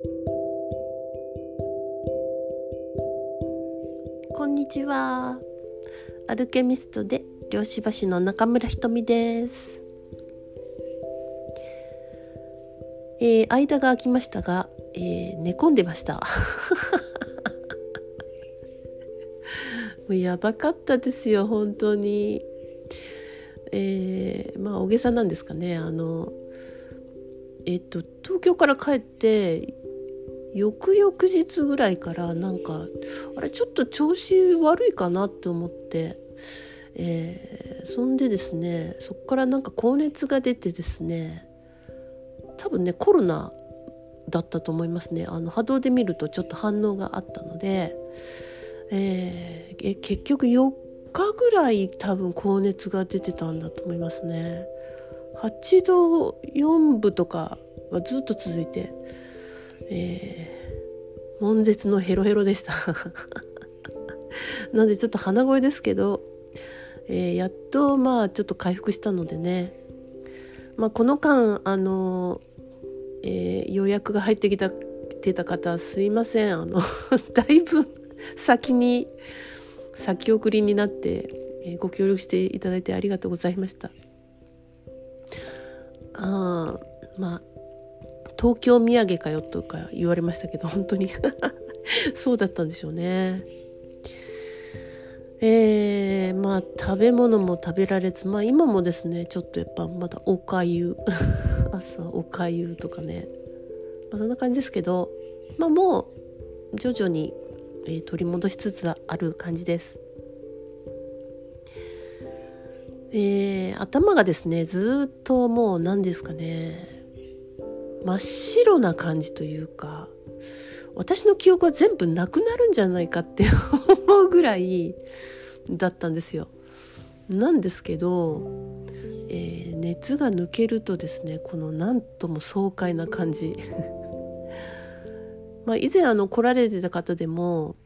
こんにちは。アルケミストで漁師橋の中村ひとみです。えー、間が空きましたが、えー、寝込んでました。もうやばかったですよ本当に。えー、まあ大げさなんですかね。あのえっと東京から帰って翌々日ぐらいからなんかあれちょっと調子悪いかなって思って、えー、そんでですねそこからなんか高熱が出てですね多分ねコロナだったと思いますね。あの波動で見るとちょっと反応があったので、えー、結局4日ぐらい多分高熱が出てたんだと思いますね。8度4分とかがずっと続いて、えー、悶絶のヘロヘロでした。なのでちょっと鼻声ですけど、えー、やっとまあちょっと回復したのでね。まあ、この間あの、えー、予約が入ってきたてた方すいません。あの だいぶ先に先送りになって、え、ご協力していただいてありがとうございました。あまあ東京土産かよとか言われましたけど 本当に。そうだったんでしょうね。えー、まあ食べ物も食べられずまあ今もですねちょっとやっぱまだおかゆ 朝おかゆとかね、まあ、そんな感じですけどまあもう徐々に、えー、取り戻しつつある感じです。えー、頭がですねずっともう何ですかね。真っ白な感じというか私の記憶は全部なくなるんじゃないかって 思うぐらいだったんですよ。なんですけど、えー、熱が抜けるとですねこのなんとも爽快な感じ まあ以前あの来られてた方でも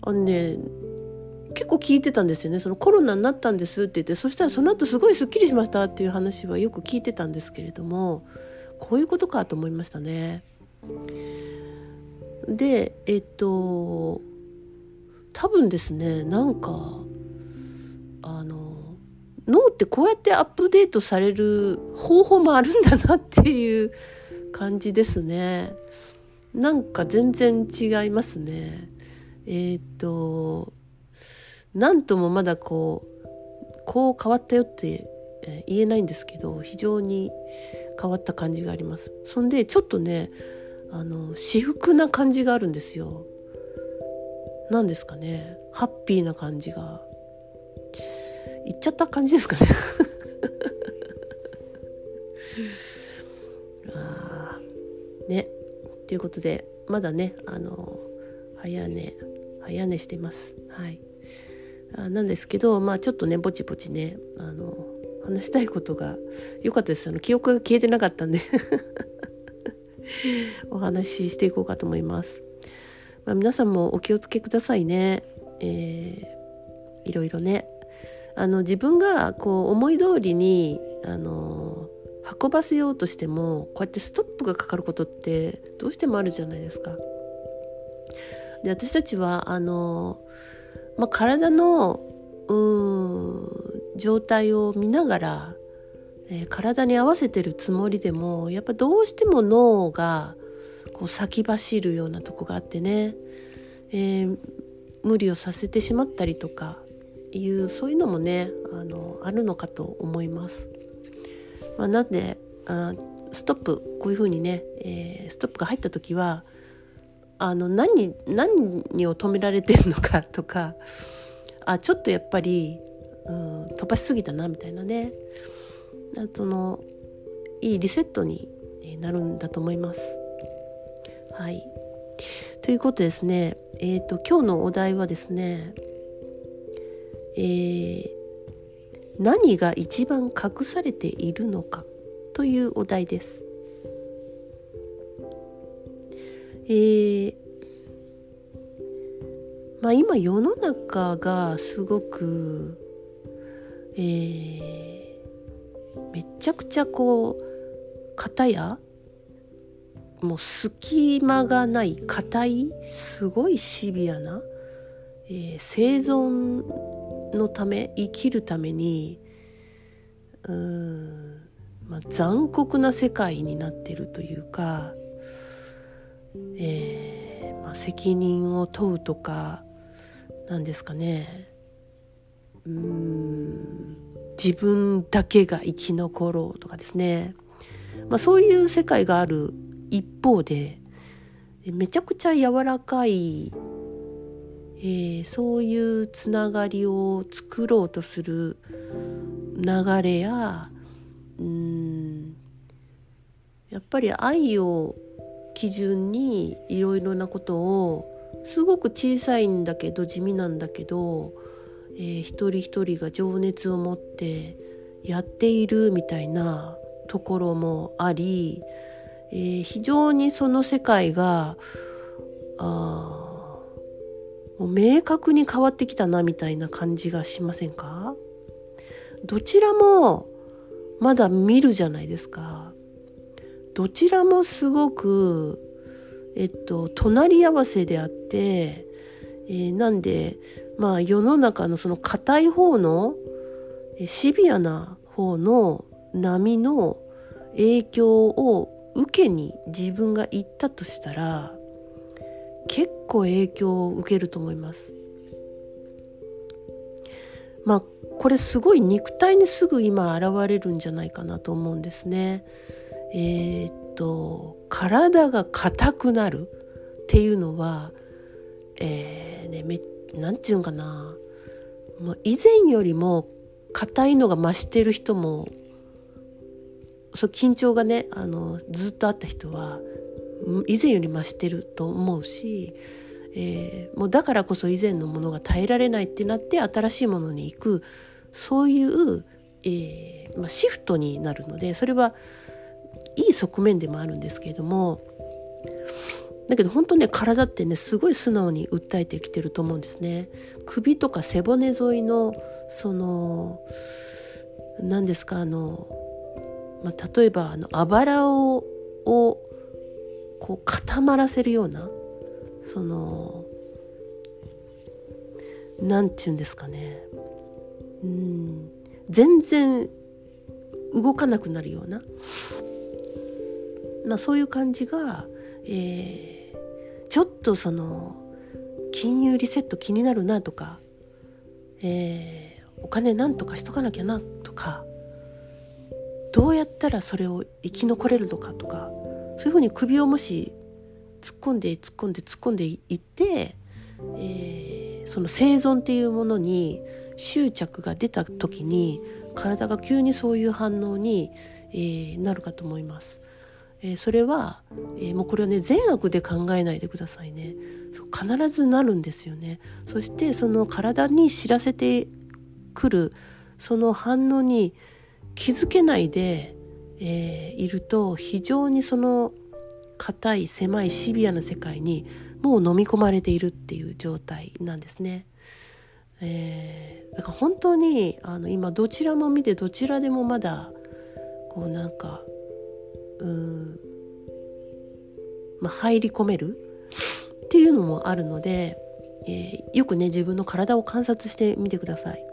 あのね結構聞いてたんですよねそのコロナになったんですって言ってそしたらその後すごいすっきりしましたっていう話はよく聞いてたんですけれどもこういうことかと思いましたね。でえっと多分ですねなんかあの脳ってこうやってアップデートされる方法もあるんだなっていう感じですねなんか全然違いますねえっ、と何ともまだこうこう変わったよって言えないんですけど非常に変わった感じがあります。そんでちょっとねあの私服な感じがあるんですよ。何ですかね。ハッピーな感じが。いっちゃった感じですかね。あね。ということでまだねあの早寝早寝してます。はい。あなんですけどまあちょっとねぼちぼちねあの話したいことが良かったですあの記憶が消えてなかったんで お話ししていこうかと思います。まあ、皆さんもお気をつけくださいね。えー、いろいろね。あの自分がこう思い通りにあの運ばせようとしてもこうやってストップがかかることってどうしてもあるじゃないですか。で私たちはあの、まあ、体のうん状態を見ながらえー、体に合わせてるつもりでもやっぱどうしても脳がこう先走るようなとこがあってね、えー、無理をさせてしまったりとかいうそういうのもねあのあるのかと思います。まあ、なんであストップこういうふうにね、えー、ストップが入った時はあの何何を止められてるのかとかあちょっとやっぱり、うん、飛ばしすぎたなみたいなねそのいいリセットになるんだと思います。はい。ということですね、えっ、ー、と今日のお題はですね、えー、何が一番隠されているのかというお題です。えー、まあ今世の中がすごく、えー、めちゃくちゃこう片やもう隙間がない硬いすごいシビアな、えー、生存のため生きるためにうん、まあ、残酷な世界になってるというか、えーまあ、責任を問うとかなんですかね。うん自分だけが生き残ろうとかですね、まあ、そういう世界がある一方でめちゃくちゃ柔らかい、えー、そういうつながりを作ろうとする流れやうんやっぱり愛を基準にいろいろなことをすごく小さいんだけど地味なんだけど、えー、一人一人が情熱を持ってやっているみたいなところもありえー、非常にその世界があもう明確に変わってきたなみたいな感じがしませんか？どちらもまだ見るじゃないですか。どちらもすごく、えっと、隣り合わせであって、えー、なんで、まあ世の中のその硬い方の、シビアな方の波の影響を受けに自分が行ったとしたら結構影響を受けると思います。まあこれすごい肉体にすぐ今現れるんじゃないかなと思うんですね。えー、っと体が硬くなるっていうのは、えーね、めなんていうのかな。もう以前よりも硬いのが増してる人もそう緊張がねあのずっとあった人は以前より増してると思うし、えー、もうだからこそ以前のものが耐えられないってなって新しいものに行くそういう、えーまあ、シフトになるのでそれはいい側面でもあるんですけれどもだけど本当ね体ってねすごい素直に訴えてきてると思うんですね。首とか背骨沿いのその何ですかあのまあ、例えばあのあばらををこう固まらせるようなそのなんて言うんですかね。うん。全然動かなくなるような、まあ、そういう感じが、えー、とその金融リセット気になるなとか、えー、お金なんとかしとかなきゃなとかどうやったらそれを生き残れるのかとかそういうふうに首をもし突っ込んで突っ込んで突っ込んでいって、えー、その生存っていうものに執着が出た時に体が急にそういう反応に、えー、なるかと思います。えー、それは、えもうこれはね善悪で考えないでくださいね必ずなるんですよねそしてその体に知らせてくるその反応に気づけないで、えー、いると非常にその硬い狭いシビアな世界にもう飲み込まれているっていう状態なんですね。えー、だから本当にあの今どちらも見てどちらでもまだこうなんかうんまあ入り込める？っていうのもあるので、えー、よくね自分の体を観察してみてください。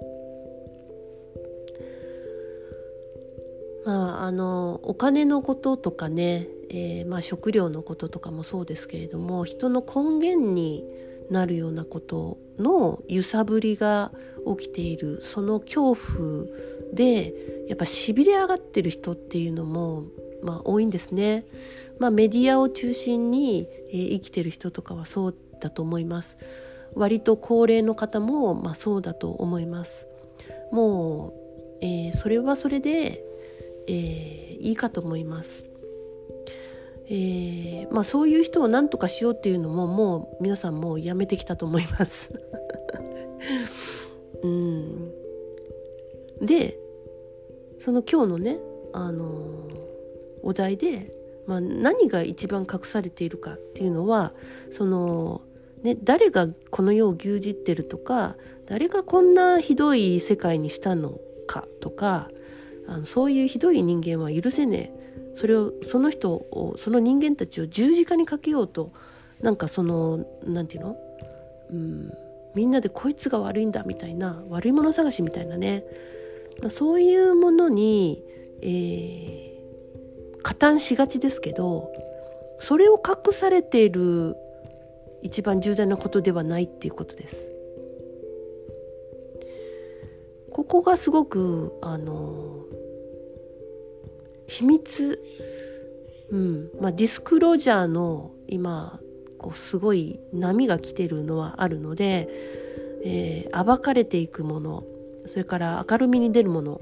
まあ、あのお金のこととかね、えー、まあ、食料のこととかもそうですけれども人の根源になるようなことの揺さぶりが起きているその恐怖でやっぱしびれ上がってる人っていうのも、まあ、多いんですね。まあ、メディアを中心に、えー、生きてる人とかはそうだと思います。割と高齢の方も、まあ、そうだと思います。もう、えー、それはそれでえー、いいかと思います。えー、まあそういう人を何とかしようっていうのももう皆さんもうやめてきたと思います。うん、でその今日のね、あのー、お題で、まあ、何が一番隠されているかっていうのはその、ね、誰がこの世を牛耳ってるとか誰がこんなひどい世界にしたのかとかあのそういうひどい人間は許せねえ。それをその人をその人間たちを十字架にかけようとなんかその何て言うの、うん、みんなでこいつが悪いんだみたいな悪いもの探しみたいなね、まあ、そういうものに、えー、加担しがちですけどそれを隠されている一番重大なことではないっていうことです。ここがすごくあの秘密、うんまあ、ディスクロージャーの今こうすごい波が来てるのはあるので、えー、暴かれていくものそれから明るみに出るもの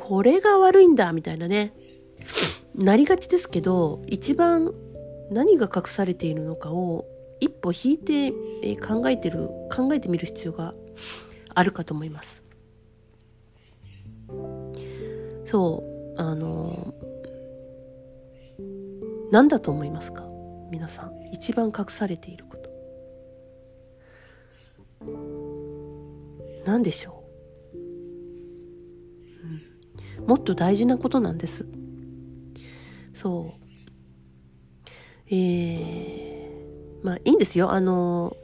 これが悪いんだみたいなね。なりがちですけど一番何が隠されているのかを一歩引いて、考えてる考えてみる必要があるかと思います。そうあの何だと思いますか？皆さん一番隠されていること。何でしょう、もっと大事なことなんです。そう。えー、まあいいんですよ。あの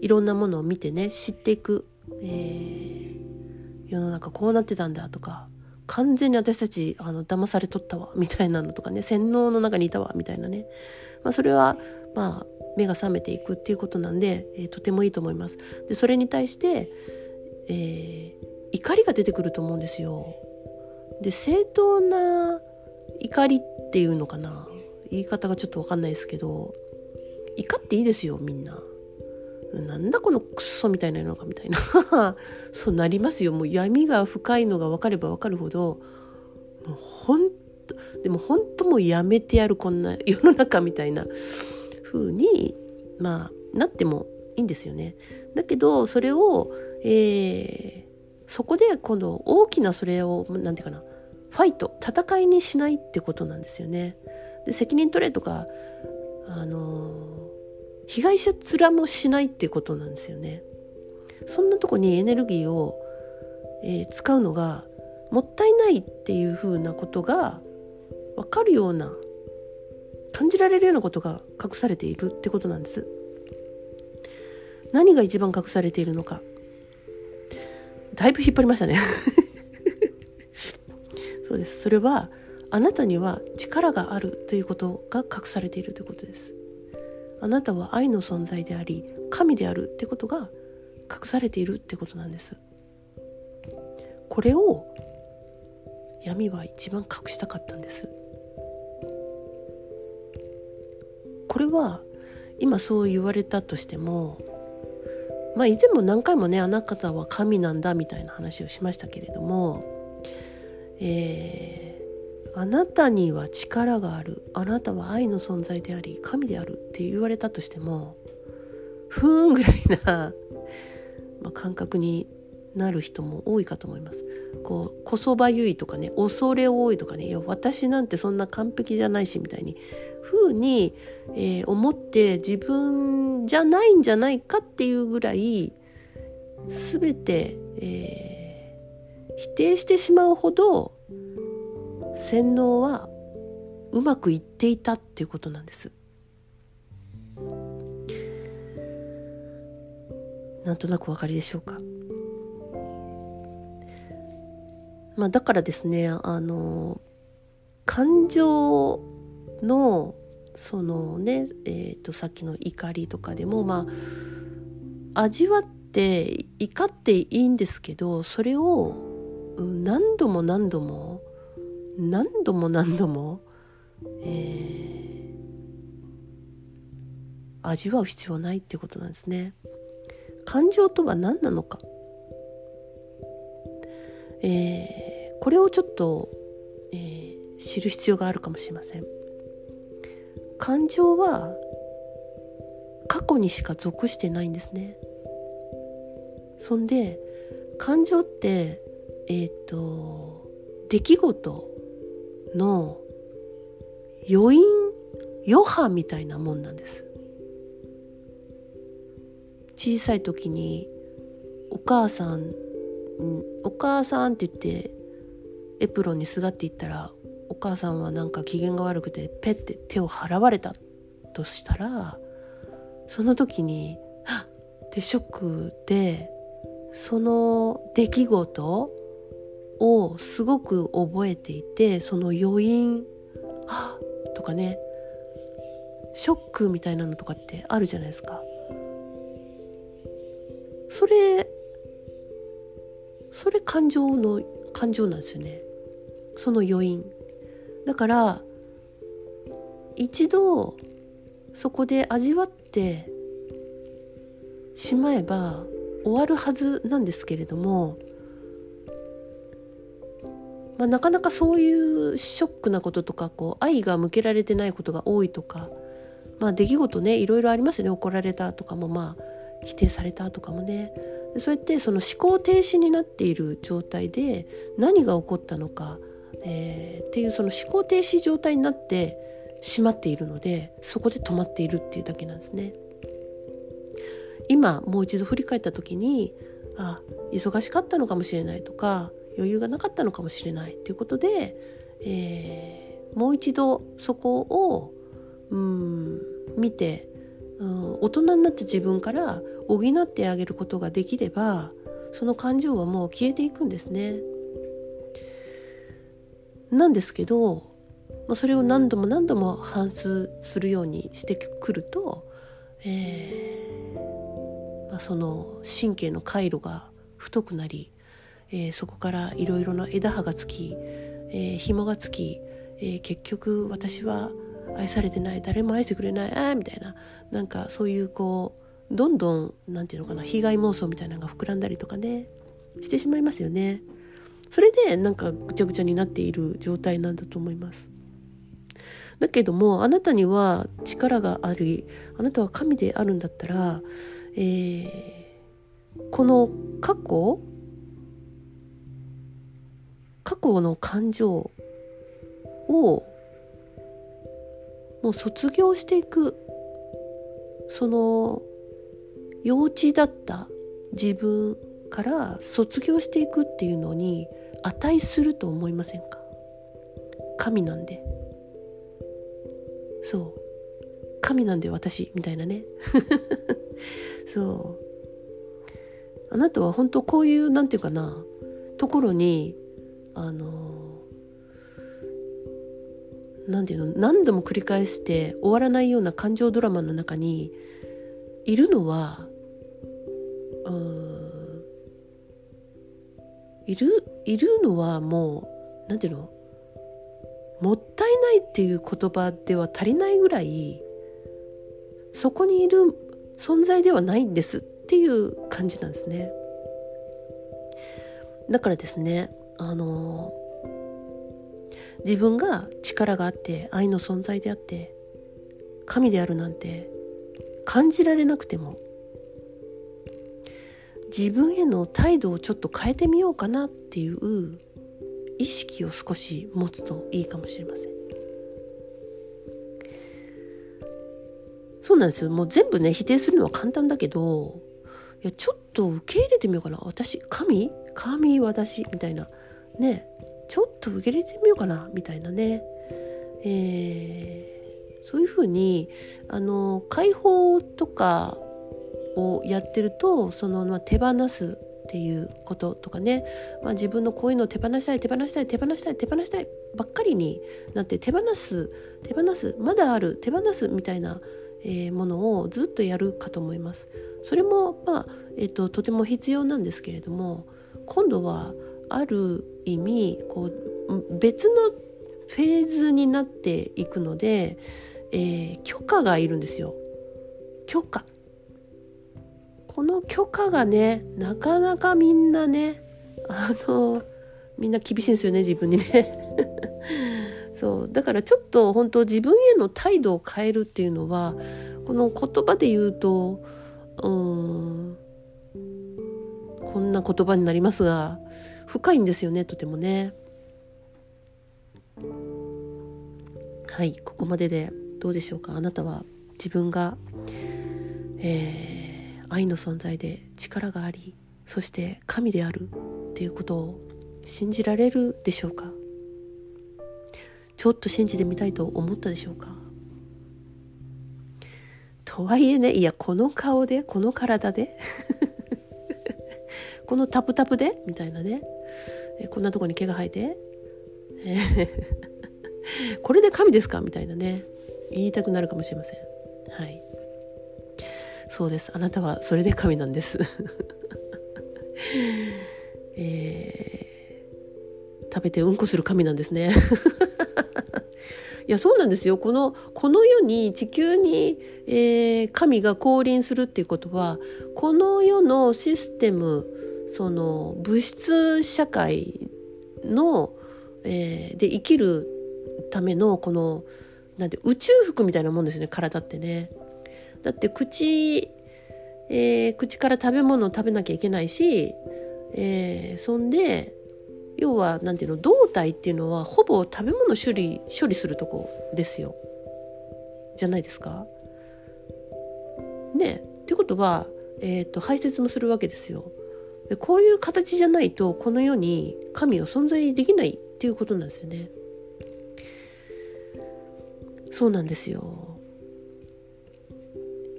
いろんなものを見てね知っていく、えー、世の中こうなってたんだとか完全に私たちあの騙されとったわみたいなのとかね洗脳の中にいたわみたいなね、まあ、それはまあ目が覚めていくっていうことなんで、えー、とてもいいと思います。でそれに対して、えー、怒りが出てくると思うんですよ。で正当な怒りっていうのかな？言い方がちょっと分かんないですけど怒っていいですよみんな。なんだこのクソみたいなのかみたいな そうなりますよもう闇が深いのが分かれば分かるほどもうほんとでも本当もうやめてやるこんな世の中みたいな風にまあなってもいいんですよね。だけどそれを、えー、そこで今度大きなそれを何て言うかなファイト戦いにしないってことなんですよね。で責任取れとかあの被害者面もしないってことなんですよね。そんなとこにエネルギーを、えー、使うのがもったいないっていうふうなことが分かるような感じられるようなことが隠されているってことなんです。何が一番隠されているのかだいぶ引っ張りましたね。そうです。それはあなたには力があるということが隠されているということです。あなたは愛の存在であり神であるってことが隠されているってことなんです。これを闇は一番隠したかったんです。これは今そう言われたとしてもまあ以前も何回もねあなたは神なんだみたいな話をしましたけれどもえーあなたには力があるあなたは愛の存在であり神であるって言われたとしてもふーんぐらいな、まあ、感覚になる人も多いかと思います。こうこそばゆいとかね恐れ多いとかねいや私なんてそんな完璧じゃないしみたいにふうに、えー、思って自分じゃないんじゃないかっていうぐらい全て、えー、否定してしまうほど洗脳はうまくいっていたっていうことなんです。なんとなくお分かりでしょうか？まあ、だからですねあの感情のそのね、えー、とさっきの怒りとかでもまあ味わって怒っていいんですけどそれを何度も何度も何度も何度も、えー、味わう必要ないってことなんですね。感情とは何なのか、えー、これをちょっと、えー、知る必要があるかもしれません。感情は過去にしか属してないんですね。そんで感情ってえっ、ー、と出来事の余韻余波みたいなもんなんです小さい時にお母さんお母さんって言って、エプロンにすがっていったらお母さんはなんか機嫌が悪くてペッて手を払われたとしたらその時に「はっ!」ってショックでその出来事をすごく覚えていてその余韻「はっ!」とかねショックみたいなのとかってあるじゃないですか。それそれ感情の感情なんですよねその余韻。だから一度そこで味わってしまえば終わるはずなんですけれども、まあ、なかなかそういうショックなこととかこう愛が向けられてないことが多いとか、まあ、出来事ねいろいろありますよね。怒られたとかもまあ否定されたとかもね。そうやってその思考停止になっている状態で何が起こったのか、えー、っていうその思考停止状態になってしまっているのでそこで止まっているっていうだけなんですね。今もう一度振り返った時にあ忙しかったのかもしれないとか余裕がなかったのかもしれないということで、えー、もう一度そこをうん見てうん、大人になった自分から補ってあげることができればその感情はもう消えていくんですね。なんですけどそれを何度も何度も反芻するようにしてくると、えーまあ、その神経の回路が太くなり、えー、そこからいろいろな枝葉がつき、えー、紐がつき、えー、結局私は愛されてない誰も愛してくれないああみたいななんかそういうこうどんどん何て言うのかな被害妄想みたいなのが膨らんだりとかねしてしまいますよね。それでなんかぐちゃぐちゃになっている状態なんだと思います。だけどもあなたには力がありあなたは神であるんだったら、えー、この過去過去の感情をもう卒業していくその幼稚だった自分から卒業していくっていうのに値すると思いませんか？神なんで。そう。神なんで私みたいなね。そう。あなたは本当こういうなんていうかなところにあの何て言うの何度も繰り返して終わらないような感情ドラマの中にいるのはいるいるのはもう何て言うの？もったいないっていう言葉では足りないぐらいそこにいる存在ではないんですっていう感じなんですね。だからですねあの自分が力があって愛の存在であって神であるなんて感じられなくても自分への態度をちょっと変えてみようかなっていう意識を少し持つといいかもしれません。そうなんですよ。もう全部ね否定するのは簡単だけどいやちょっと受け入れてみようかな。私神？神私？みたいな。ね。ちょっと受け入れてみようかな。みたいなね、えー、そういうふうにあの解放とかをやってるとその、まあ、手放すっていうこととかね、まあ、自分のこういうのを手放したい手放したい手放したい手放したいばっかりになって手放す手放すまだある手放すみたいな、えー、ものをずっとやるかと思います。それも、まあえーととても必要なんですけれども今度はある意味こう別のフェーズになっていくので、えー、許可がいるんですよ。許可。この許可がねなかなかみんなねあのみんな厳しいんですよね自分にね。そう。だからちょっと本当自分への態度を変えるっていうのはこの言葉で言うとうんこんな言葉になりますが深いんですよねとてもね。はいここまででどうでしょうか。あなたは自分が、えー、愛の存在で力がありそして神であるっていうことを信じられるでしょうか？ちょっと信じてみたいと思ったでしょうか？とはいえねいやこの顔でこの体で このタプタプでみたいなね。えこんなとこに毛が生えて、これで神ですか？みたいなね。言いたくなるかもしれません。はい。そうです。あなたはそれで神なんです。えー、食べてうんこする神なんですね。いやそうなんですよ。このこの世に地球に、えー、神が降臨するっていうことはこの世のシステムその物質社会の、えー、で生きるためのこのなんて宇宙服みたいなもんですね。体ってね。だって口、えー、口から食べ物を食べなきゃいけないし、えー、そんで要は何ていうの胴体っていうのはほぼ食べ物処理処理するとこですよじゃないですか。ねってことは、えーと、排泄もするわけですよ。でこういう形じゃないとこの世に神は存在できないっていうことなんですよね。そうなんですよ。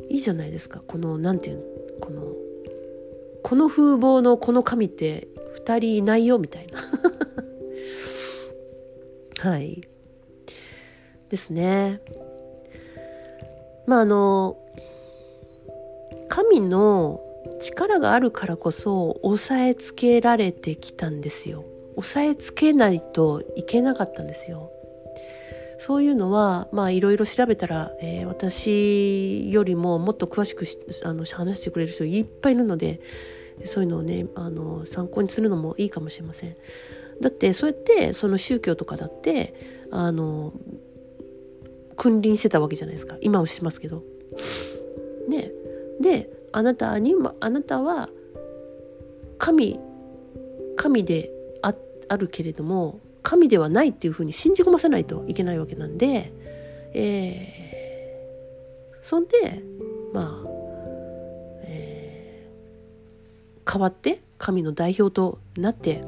いいじゃないですか。この何て言うこのこの風貌のこの神って2人いないよみたいな。はい。ですね。まああの神の力があるからこそ押さえつけられてきたんですよ。押さえつけないといけなかったんですよ。そういうのはまあいろいろ調べたら、えー、私よりももっと詳しくあの話してくれる人いっぱいいるのでそういうのをねあの参考にするのもいいかもしれません。だってそうやってその宗教とかだってあの君臨してたわけじゃないですか今はしますけど。ねであなたにもあなたは神神であるけれども神ではないっていうふうに信じ込ませないといけないわけなんで、えー、そんでまあ代わって神の代表となって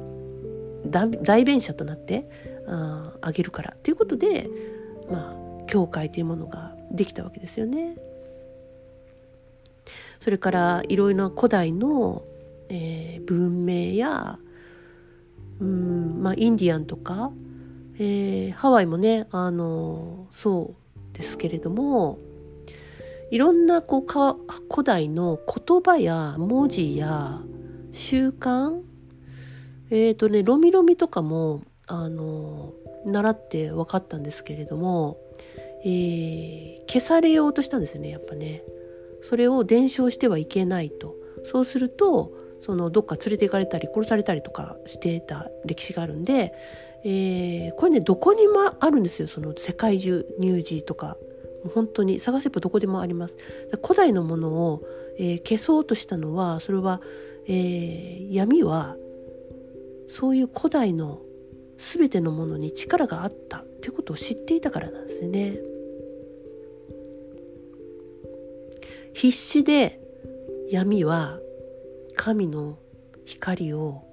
代弁者となってああげるからっていうことでまあ教会というものができたわけですよね。それからいろいろな古代の、えー、文明やうんまあインディアンとか、えー、ハワイもねあのそうですけれどもいろんなこうか古代の言葉や文字や習慣えっ、ー、とねロミロミとかもあの習って分かったんですけれども、えー、消されようとしたんですよねやっぱね。それを伝承してはいけないと。そうするとそのどっか連れて行かれたり殺されたりとかしてた歴史があるんで、えー、これねどこにもあるんですよ。その世界中乳児とか。本当に探せばどこでもあります。古代のものを、えー、消そうとしたのはそれは、えー、闇はそういう古代の全てのものに力があったということを知っていたからなんですね。必死で闇は神の光を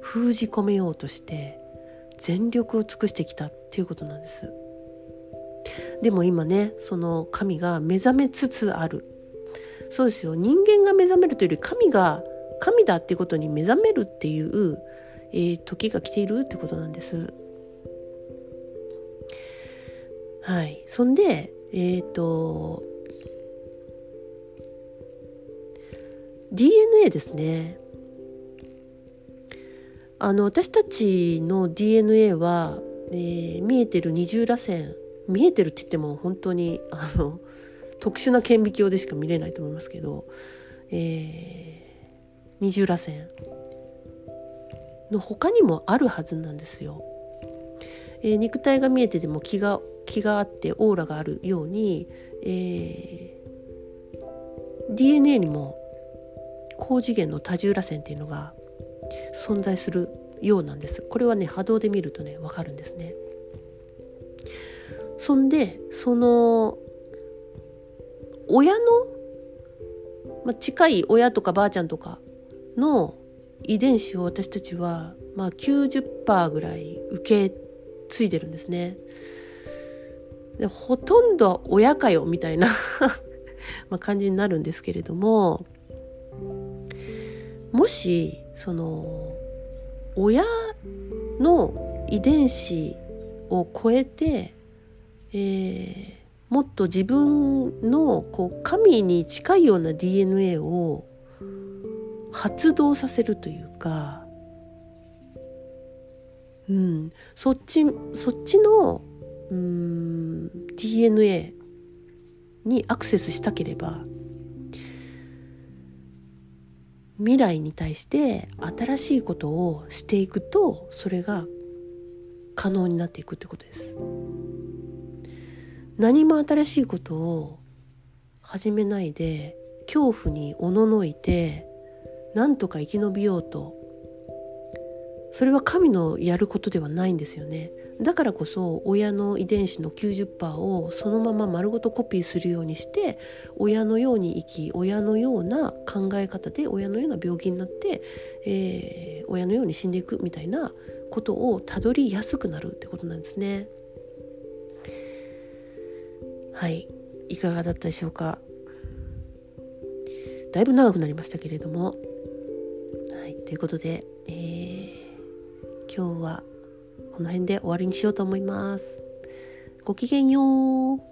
封じ込めようとして全力を尽くしてきたっていうことなんです。でも今ねその神が目覚めつつある。そうですよ。人間が目覚めるというより神が神だっていうことに目覚めるっていう、えー、時が来ているってことなんです。はい。そんでえっ、ー、と DNA ですねあの私たちの DNA は、えー、見えてる二重らせん見えてるって言っても本当にあの特殊な顕微鏡でしか見れないと思いますけど、えー、二重らせんの他にもあるはずなんですよ。えー、肉体が見えてても気が気があってオーラがあるように、えー、DNA にも高次元の多重らせんっていうのが存在するようなんです。これはね波動で見るとねわかるんですね。そんでその親の、まあ、近い親とかばあちゃんとかの遺伝子を私たちは、まあ、90%ぐらい受け継いでるんですね。でほとんど親かよみたいな ま感じになるんですけれどももしその親の遺伝子を超えて、えー、もっと自分のこう神に近いような DNA を発動させるというか、うん、そっちそっちのうん DNA にアクセスしたければ未来に対して新しいことをしていくとそれが可能になっていくってことです。何も新しいことを始めないで恐怖におののいてなんとか生き延びようとそれは神のやることではないんですよね。だからこそ親の遺伝子の90%をそのまま丸ごとコピーするようにして親のように生き親のような考え方で親のような病気になって、えー、親のように死んでいくみたいなことをたどりやすくなるってことなんですね。はい。いかがだったでしょうか？だいぶ長くなりましたけれども。はい。ということで、えー、今日はこの辺で終わりにしようと思います。ごきげんよう。